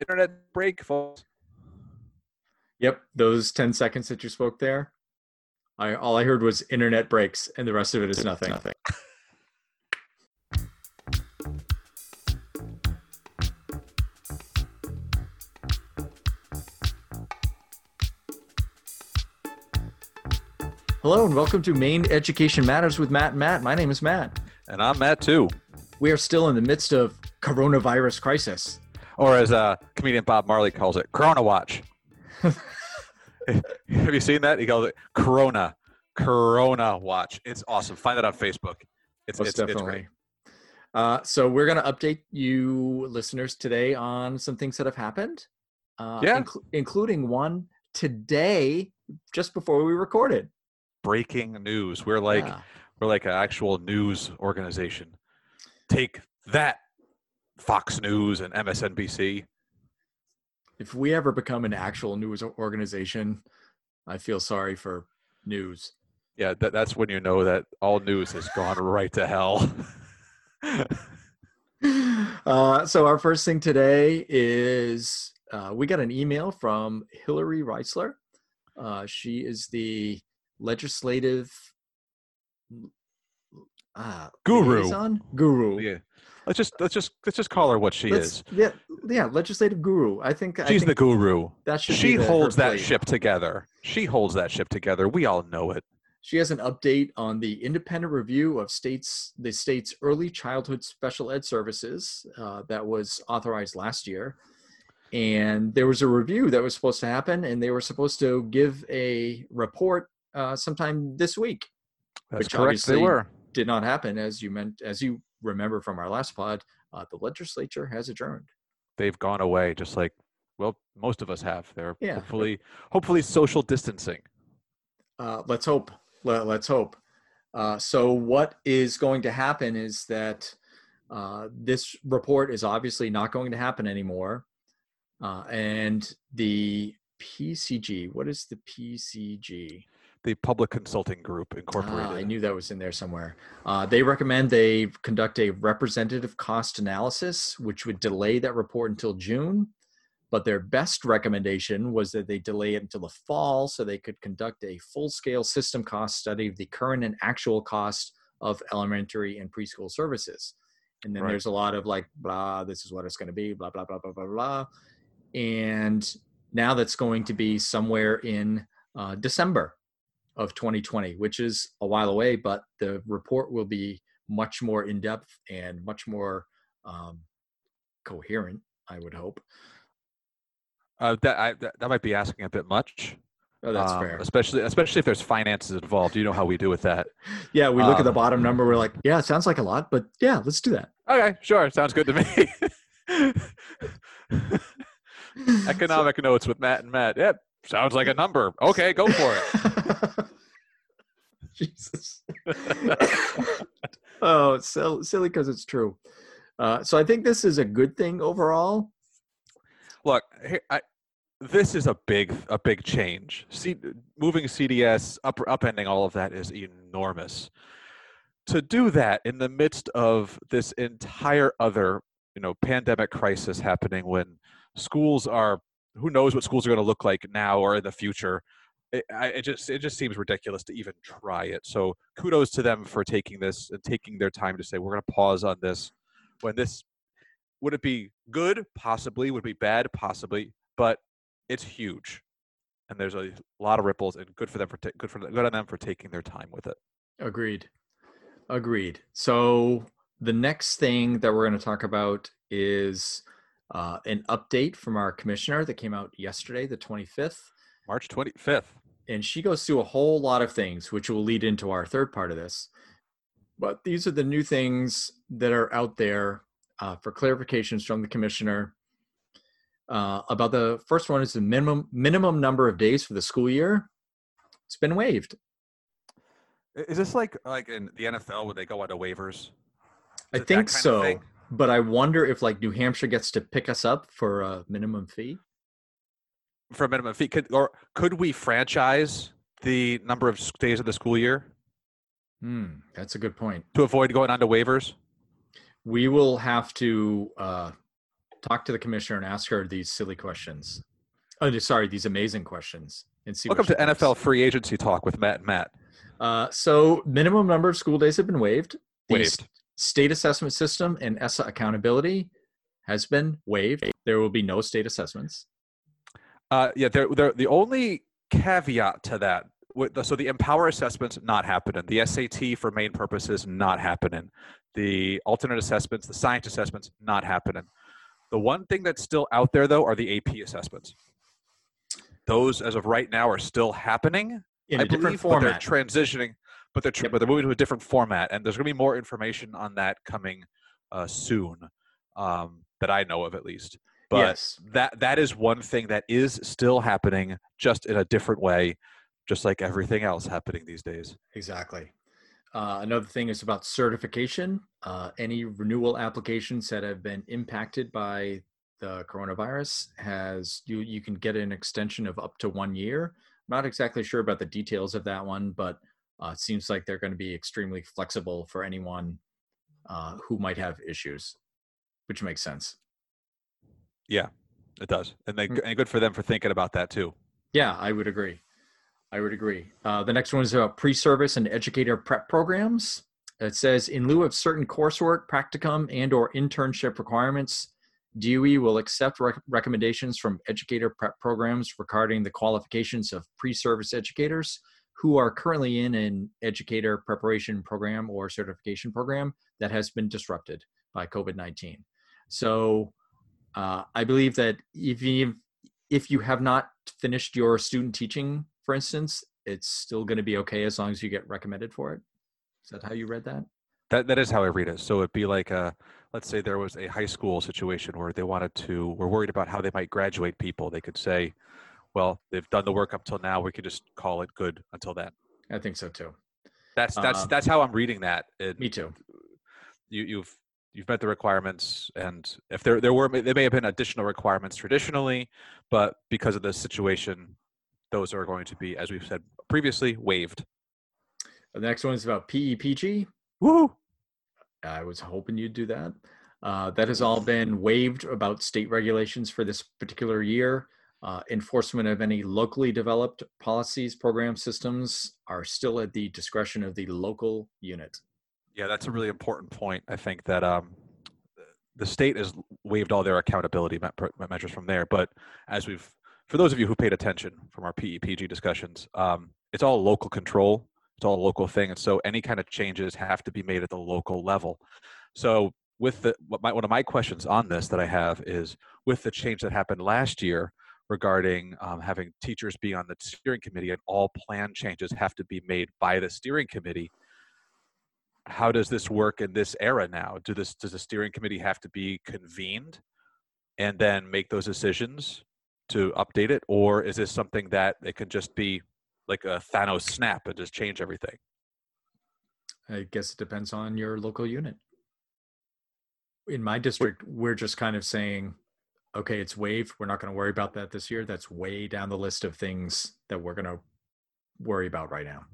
internet break, folks. Yep, those 10 seconds that you spoke there, I all I heard was internet breaks and the rest of it is nothing. nothing. Hello and welcome to Maine Education Matters with Matt and Matt. My name is Matt. And I'm Matt too. We are still in the midst of coronavirus crisis. Or as uh, comedian Bob Marley calls it, Corona Watch. Have you seen that? He calls it Corona, Corona Watch. It's awesome. Find that on Facebook. It's, Most it's, definitely. it's great. Uh, so we're going to update you listeners today on some things that have happened. Uh, Yeah. inclu- including one today, just before we recorded. Breaking news. We're like Yeah. we're like an actual news organization. Take that, Fox News and MSNBC. if we ever become an actual news organization, I feel sorry for news. Yeah, that, that's when you know that all news has gone right to hell. Uh, so our first thing today is uh, we got an email from Hillary Reisler. Uh, she is the legislative uh, Guru. liaison? Guru. yeah. Let's just let's just let's just call her what she Let's- is. Yeah, yeah, legislative guru. I think I She's think the guru. that should She the- holds that ship together. She holds that ship together. We all know it. She has an update on the independent review of states the state's early childhood special ed services uh, that was authorized last year. And there was a review that was supposed to happen, and they were supposed to give a report uh, sometime this week. That's Which correct. They were. Did not happen, as you meant, as you remember from our last pod. Uh, the legislature has adjourned. They've gone away, just like well, most of us have. They're Yeah. hopefully hopefully social distancing. Uh, let's hope. Let, let's hope. Uh, so, what is going to happen is that uh, this report is obviously not going to happen anymore. Uh, and the PCG, what is the PCG? The Public Consulting Group Ah, Incorporated. I knew that was in there somewhere. Uh, they recommend they conduct a representative cost analysis, which would delay that report until June. But their best recommendation was that they delay it until the fall so they could conduct a full scale system cost study of the current and actual cost of elementary and preschool services. And then Right. there's a lot of like, blah, this is what it's going to be, blah, blah, blah, blah, blah, blah. And now that's going to be somewhere in uh, December of 2020, which is a while away, but the report will be much more in depth and much more um, coherent, I would hope. Uh, that, I, that that might be asking a bit much. Oh, that's um, fair. Especially especially if there's finances involved. You know how we do with that. Yeah, we look at the um, bottom number, we're like, yeah, it sounds like a lot, but yeah, let's do that. Okay, sure. Sounds good to me. Economic notes with Matt and Matt. Yep, sounds like a number. Okay, go for it. Jesus. oh, so silly because it's true. Uh, so I think this is a good thing overall. Look, I, this is a big a big change. C, moving CDS up upending all of that is enormous. To do that in the midst of this entire other you know pandemic crisis happening, when schools are who knows what schools are going to look like now or in the future. It, I, it just it just seems ridiculous to even try it. So kudos to them for taking this and taking their time to say we're going to pause on this when this would it be good possibly would it be bad possibly but it's huge and there's a lot of ripples and good for them for ta- good for good on them for taking their time with it Agreed. Agreed. So the next thing that we're going to talk about is uh, an update from our commissioner that came out yesterday, the 25th. march 25th And she goes through a whole lot of things, which will lead into our third part of this. But these are the new things that are out there uh, for clarifications from the commissioner. Uh, about the first one is the minimum minimum number of days for the school year. It's been waived. Is this like like in the nfl where they go onto waivers I Is that think so. But I wonder if like New Hampshire gets to pick us up for a minimum fee. For a minimum fee could or could we franchise the number of days of the school year Hmm, that's a good point. to avoid going onto waivers We will have to uh, talk to the commissioner and ask her these silly questions. Oh, sorry, these amazing questions. And see. Welcome to NFL free agency talk with Matt and Matt. Uh, so, minimum number of school days have been waived. The Waived. state assessment system and ESSA accountability has been waived. There will be no state assessments. Uh, yeah, they're, they're, the only caveat to that. with the- So the Empower assessments not happening. The SAT for Maine purposes not happening. The alternate assessments, the science assessments not happening. The one thing that's still out there though are the AP assessments. Those, as of right now, are still happening. In I a different believe, but they're transitioning, but they're tr- Yep. but they're moving to a different format, and there's going to be more information on that coming uh, soon, um, that I know of at least. But yes. that that is one thing that is still happening, just in a different way, just like everything else happening these days. Exactly. Uh, another thing is about certification. Uh, any renewal applications that have been impacted by the coronavirus has you you can get an extension of up to one year. Not exactly sure about the details of that one, but uh, it seems like they're going to be extremely flexible for anyone uh, who might have issues, which makes sense. Yeah, it does, and they Mm. and good for them for thinking about that too. Yeah, I would agree. I would agree. Uh, the next one is about pre-service and educator prep programs. It says in lieu of certain coursework, practicum, and/or internship requirements, DOE will accept rec- recommendations from educator prep programs regarding the qualifications of pre-service educators who are currently in an educator preparation program or certification program that has been disrupted by COVID-19. So, uh, I believe that if you if you have not finished your student teaching, for instance, it's still going to be okay as long as you get recommended for it. Is that how you read that? That that is how I read it. So it'd be like a let's say there was a high school situation where they wanted to were worried about how they might graduate people. They could say, well, they've done the work up till now. We could just call it good until then. I think so too. That's that's Um, that's how I'm reading that. It, Me too. you, you've you've met the requirements, and if there there were there may have been additional requirements traditionally, but because of the situation, those are going to be, as we've said previously, waived. The next one is about PEPG. Woo! I was hoping you'd do that. Uh, that has all been waived about state regulations for this particular year. Uh, enforcement of any locally developed policies, program systems are still at the discretion of the local unit. Yeah, that's a really important point. I think that um, the state has waived all their accountability measures from there. But as we've, for those of you who paid attention from our PEPG discussions, um, it's all local control. It's all a local thing, and so any kind of changes have to be made at the local level. So, with the my, one of my questions on this that I have is with the change that happened last year regarding um, having teachers be on the steering committee and all plan changes have to be made by the steering committee how does this work in this era now? Do this does the steering committee have to be convened and then make those decisions to update it, or is this something that it can just be like a Thanos snap and just change everything? I guess it depends on your local unit. In my district, we're just kind of saying, okay, it's waived. We're not going to worry about that this year. That's way down the list of things that we're going to worry about right now.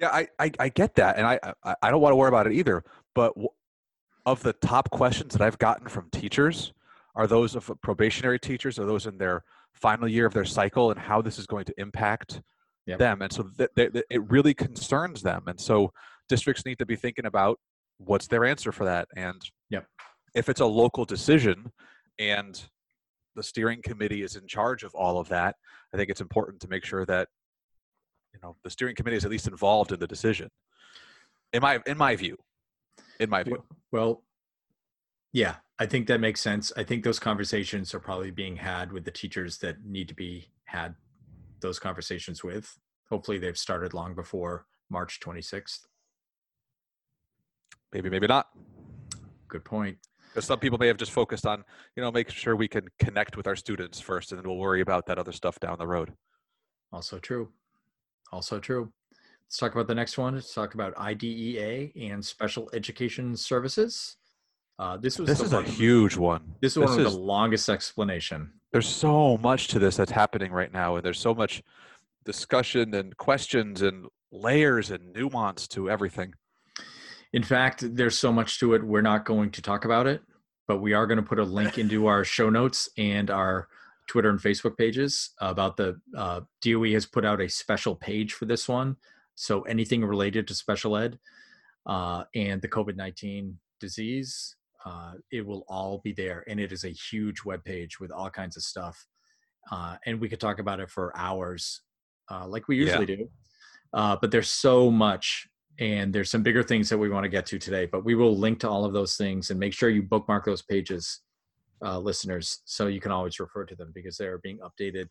Yeah, I I, I get that, and I, I I don't want to worry about it either. But w- of the top questions that I've gotten from teachers are those of probationary teachers, are those in their final year of their cycle, and how this is going to impact Yep. them. And so th- th- th- it really concerns them. And so districts need to be thinking about what's their answer for that. And Yep. if it's a local decision and the steering committee is in charge of all of that, I think it's important to make sure that you know the steering committee is at least involved in the decision. In my in my view, in my view, Well, yeah, I think that makes sense. I think those conversations are probably being had with the teachers that need to be had those conversations with. Hopefully, they've started long before March 26th. maybe maybe not. Good point. Because some people may have just focused on you know making sure we can connect with our students first, and then we'll worry about that other stuff down the road. Also true. Also true. Let's talk about the next one. Let's talk about IDEA and special education services. Uh, this was This is a huge one. This is one this of is- the longest explanation. there's so much to this that's happening right now and there's so much discussion and questions and layers and nuance to everything In fact, there's so much to it. We're not going to talk about it. but we are going to put a link into our show notes and our Twitter and Facebook pages about the uh, DOE has put out a special page for this one. So anything related to special ed uh, and the COVID 19 disease, uh, it will all be there. And it is a huge web page with all kinds of stuff. Uh, and we could talk about it for hours, uh, like we usually yeah. do. Uh, but there's so much, and there's some bigger things that we want to get to today. But we will link to all of those things and make sure you bookmark those pages, uh, listeners, so you can always refer to them because they're being updated.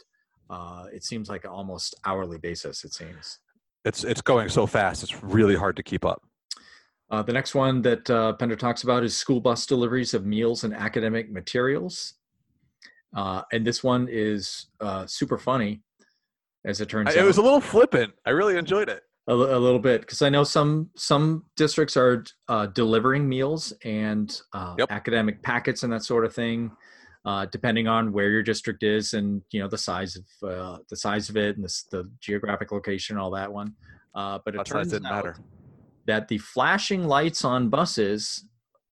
Uh, it seems like an almost hourly basis. It seems it's it's going so fast; it's really hard to keep up. Uh, the next one that uh, Pender talks about is school bus deliveries of meals and academic materials. Uh, and this one is uh, super funny, as it turns it out. It was a little flippant. I really enjoyed it. A, a little bit because I know some some districts are uh, delivering meals and uh, yep. academic packets and that sort of thing, uh, depending on where your district is and you know the size of uh, the size of it and the, the geographic location, and all that one. Uh, but it that turns out matter that the flashing lights on buses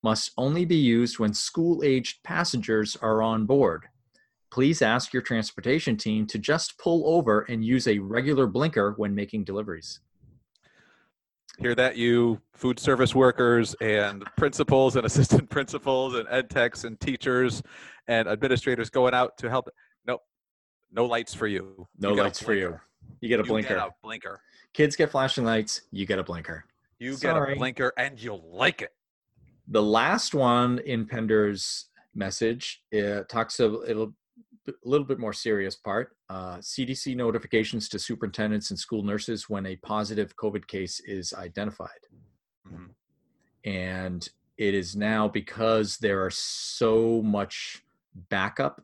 must only be used when school aged passengers are on board. Please ask your transportation team to just pull over and use a regular blinker when making deliveries. Hear that, you food service workers and principals and assistant principals and ed techs and teachers and administrators going out to help. Nope, no lights for you. No you lights for you. You get a you blinker. Get a blinker. Kids get flashing lights. You get a blinker. You get Sorry. a blinker and you'll like it. The last one in Pender's message it talks a little, a little bit more serious part. Uh, CDC notifications to superintendents and school nurses when a positive COVID case is identified. Mm-hmm. And it is now because there are so much backup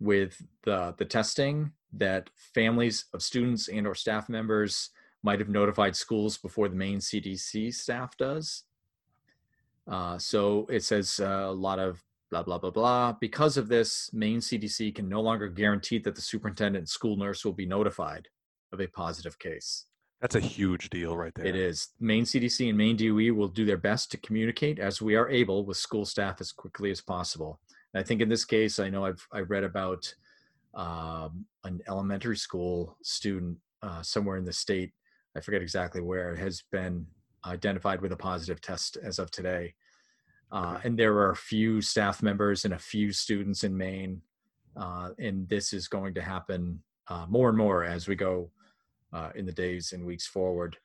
with the the testing that families of students and or staff members might have notified schools before the main CDC staff does. Uh, so it says uh, a lot of blah, blah, blah, blah. Because of this, Maine CDC can no longer guarantee that the superintendent and school nurse will be notified of a positive case. That's a huge deal right there. It is. Maine CDC and Maine DOE will do their best to communicate as we are able with school staff as quickly as possible. And I think in this case, I know I've I read about um, an elementary school student uh, somewhere in the state I forget exactly where, has been identified with a positive test as of today. Uh, and there are a few staff members and a few students in Maine. Uh, and this is going to happen uh, more and more as we go uh, in the days and weeks forward.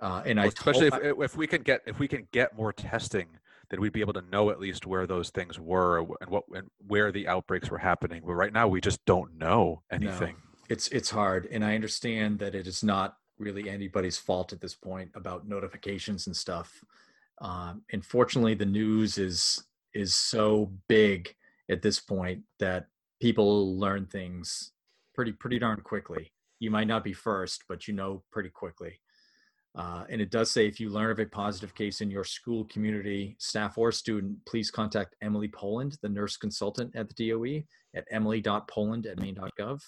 Uh, and well, I especially told, if, if we can get if we can get more testing, then we'd be able to know at least where those things were and what and where the outbreaks were happening. But right now, we just don't know anything. No, it's it's hard, and I understand that it is not really anybody's fault at this point about notifications and stuff. Um, unfortunately, the news is is so big at this point that people learn things pretty pretty darn quickly. You might not be first, but you know pretty quickly. Uh, and it does say if you learn of a positive case in your school, community, staff, or student, please contact Emily Poland, the nurse consultant at the DOE, at emily.poland at maine.gov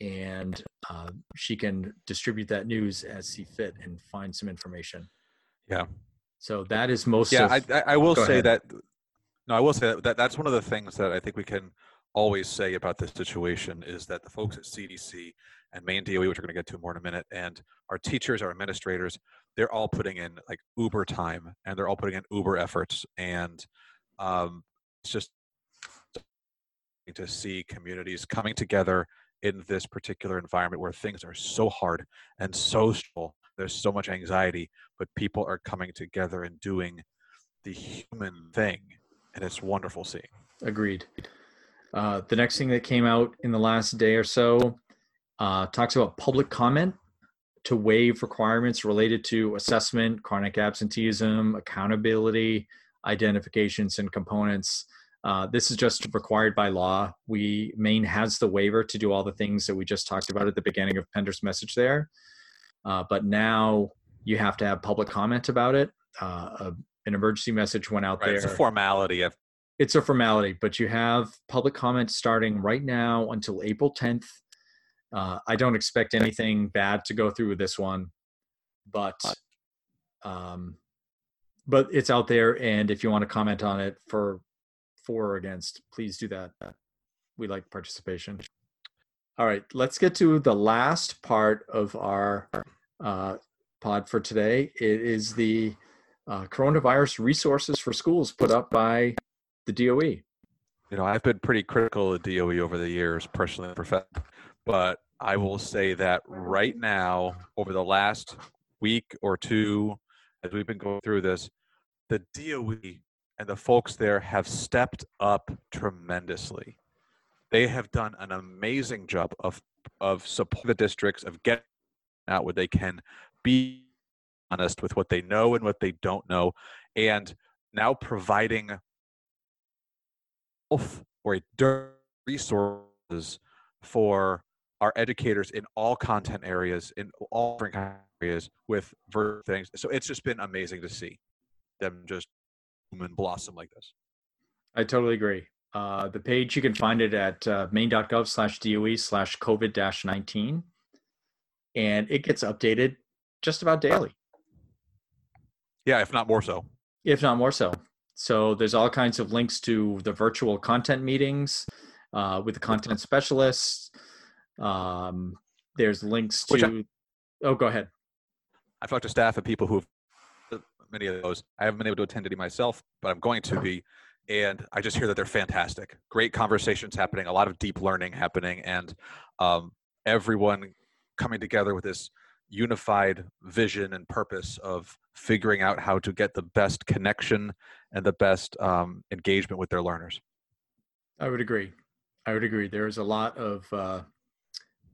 and uh, she can distribute that news as she fit and find some information. Yeah. So that is most. Yeah, of, I, I will say ahead. that. No, I will say that, that that's one of the things that I think we can always say about this situation is that the folks at CDC and Maine DOE, which we're going to get to more in a minute, and our teachers, our administrators, they're all putting in like Uber time and they're all putting in Uber efforts, and um, it's just to see communities coming together in this particular environment where things are so hard and so stressful. There's so much anxiety, but people are coming together and doing the human thing, and it's wonderful seeing. Agreed. Uh, the next thing that came out in the last day or so uh, talks about public comment to waive requirements related to assessment, chronic absenteeism, accountability, identifications, and components. Uh, this is just required by law. We Maine has the waiver to do all the things that we just talked about at the beginning of Pender's message there, uh, but now you have to have public comment about it. Uh, a, an emergency message went out right, there. It's a formality. It's a formality, but you have public comment starting right now until April 10th. Uh, I don't expect anything bad to go through with this one, but um, but it's out there, and if you want to comment on it for for or against, please do that. We like participation. All right, let's get to the last part of our uh, pod for today. It is the uh, coronavirus resources for schools put up by the DOE. You know, I've been pretty critical of DOE over the years, personally but I will say that right now, over the last week or two, as we've been going through this, the DOE and the folks there have stepped up tremendously. They have done an amazing job of of supporting the districts of getting out where they can, be honest with what they know and what they don't know, and now providing or a resources for our educators in all content areas in all different areas with things. So it's just been amazing to see them just bloom and blossom like this. I totally agree. Uh, the page you can find it at uh, maine.gov slash doe slash covid 19 and it gets updated just about daily yeah if not more so if not more so so there's all kinds of links to the virtual content meetings uh, with the content specialists. Um, there's links to. I, oh, go ahead. I've talked to staff and people who have many of those. I haven't been able to attend any myself, but I'm going to be. And I just hear that they're fantastic. Great conversations happening, a lot of deep learning happening, and um, everyone coming together with this unified vision and purpose of figuring out how to get the best connection and the best um, engagement with their learners. I would agree. I would agree. There's a lot of uh,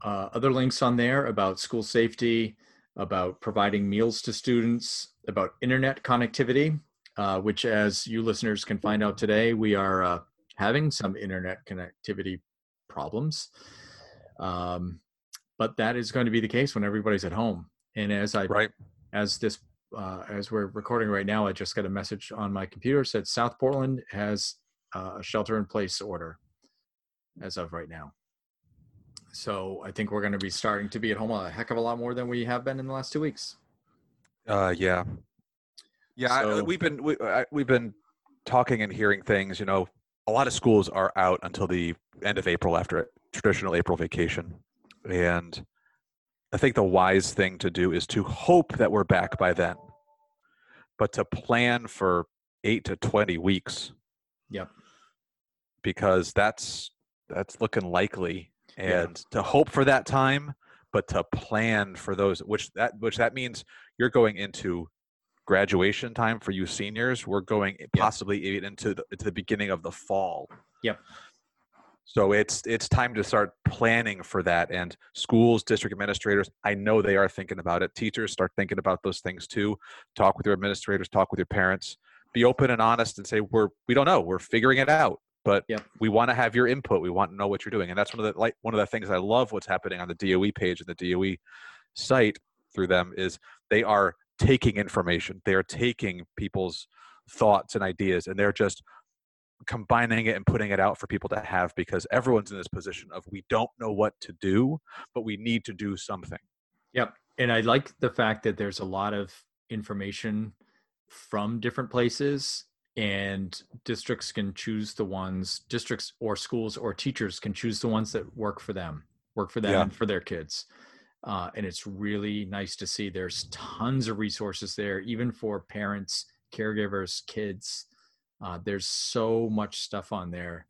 uh, other links on there about school safety, about providing meals to students, about internet connectivity, uh, which, as you listeners can find out today, we are uh, having some internet connectivity problems. Um, but that is going to be the case when everybody's at home. And as I, right. as this uh, as we're recording right now, I just got a message on my computer said South Portland has uh, a shelter in place order as of right now. So I think we're going to be starting to be at home a heck of a lot more than we have been in the last two weeks. Uh, yeah, yeah. So, I, we've been we, I, we've been talking and hearing things. You know, a lot of schools are out until the end of April after a traditional April vacation, and I think the wise thing to do is to hope that we're back by then, but to plan for eight to 20 weeks. Yep. Because that's that's looking likely and yeah. to hope for that time but to plan for those which that which that means you're going into graduation time for you seniors we're going possibly yep. into the, into the beginning of the fall yep so it's it's time to start planning for that. And schools, district administrators, I know they are thinking about it. Teachers start thinking about those things too. Talk with your administrators, talk with your parents. Be open and honest and say we're we don't know. We're figuring it out. But yep. we want to have your input. We want to know what you're doing. And that's one of the like one of the things I love what's happening on the DOE page and the DOE site through them is they are taking information. They are taking people's thoughts and ideas and they're just combining it and putting it out for people to have because everyone's in this position of we don't know what to do, but we need to do something. Yep. And I like the fact that there's a lot of information from different places and districts can choose the ones districts or schools or teachers can choose the ones that work for them work for them yeah. and for their kids uh, and it's really nice to see there's tons of resources there even for parents caregivers kids uh, there's so much stuff on there.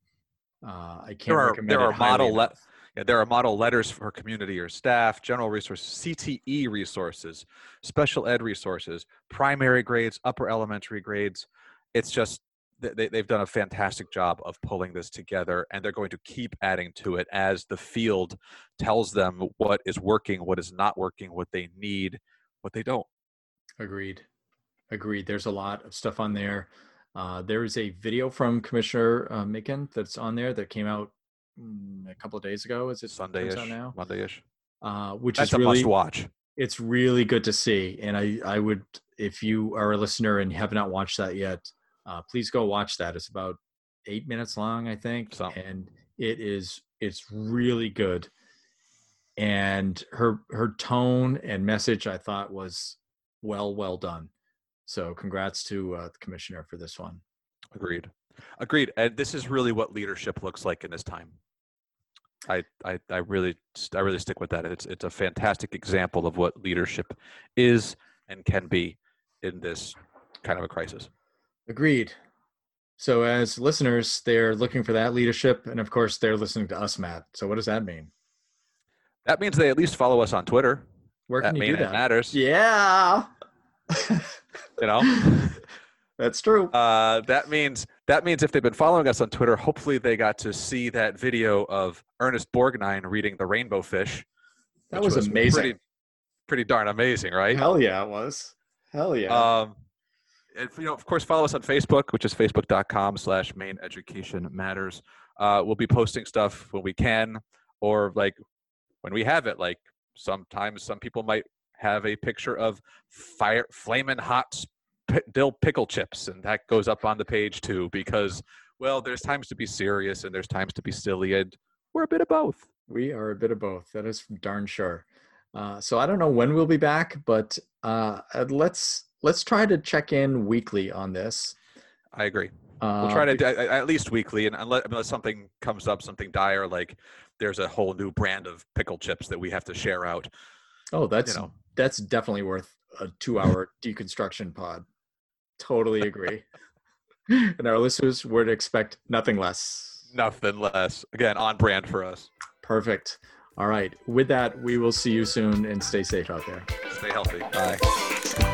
Uh, I can't there are, recommend there are model le- yeah, there are model letters for community or staff, general resources, CTE resources, special ed resources, primary grades, upper elementary grades. It's just they, they've done a fantastic job of pulling this together, and they're going to keep adding to it as the field tells them what is working, what is not working, what they need, what they don't. Agreed. Agreed. There's a lot of stuff on there. Uh, there is a video from Commissioner uh, Makin that's on there that came out mm, a couple of days ago. Is it Sunday-ish? Now? Monday-ish. Uh, which that's is really, must watch. It's really good to see, and I I would if you are a listener and have not watched that yet, uh, please go watch that. It's about eight minutes long, I think, so. and it is it's really good. And her her tone and message, I thought was well well done. So congrats to uh, the commissioner for this one. Agreed. Agreed. And this is really what leadership looks like in this time. I, I, I really I really stick with that. It's it's a fantastic example of what leadership is and can be in this kind of a crisis. Agreed. So as listeners, they're looking for that leadership, and of course, they're listening to us, Matt. So what does that mean? That means they at least follow us on Twitter. Where can That you do that? matters. Yeah. You know. That's true. Uh, that means that means if they've been following us on Twitter, hopefully they got to see that video of Ernest Borgnine reading the Rainbow Fish. That which was amazing. Pretty, pretty darn amazing, right? Hell yeah, it was. Hell yeah. Um, and, you know, of course, follow us on Facebook, which is facebook.com slash maine education matters. Uh, we'll be posting stuff when we can, or like when we have it. Like sometimes some people might have a picture of fire, flaming hot p- dill pickle chips, and that goes up on the page too, because, well, there's times to be serious and there's times to be silly, and we're a bit of both. we are a bit of both. That is darn sure. Uh, so I don't know when we'll be back, but uh, uh, let's let's try to check in weekly on this. I agree. Uh, We'll try to at least weekly, and unless, unless something comes up, something dire, like there's a whole new brand of pickle chips that we have to share out. Oh, that's know. that's definitely worth a two-hour deconstruction pod. Totally agree. and our listeners would expect nothing less. Nothing less. Again, on brand for us. Perfect. All right. With that, we will see you soon and stay safe out there. Stay healthy. Bye.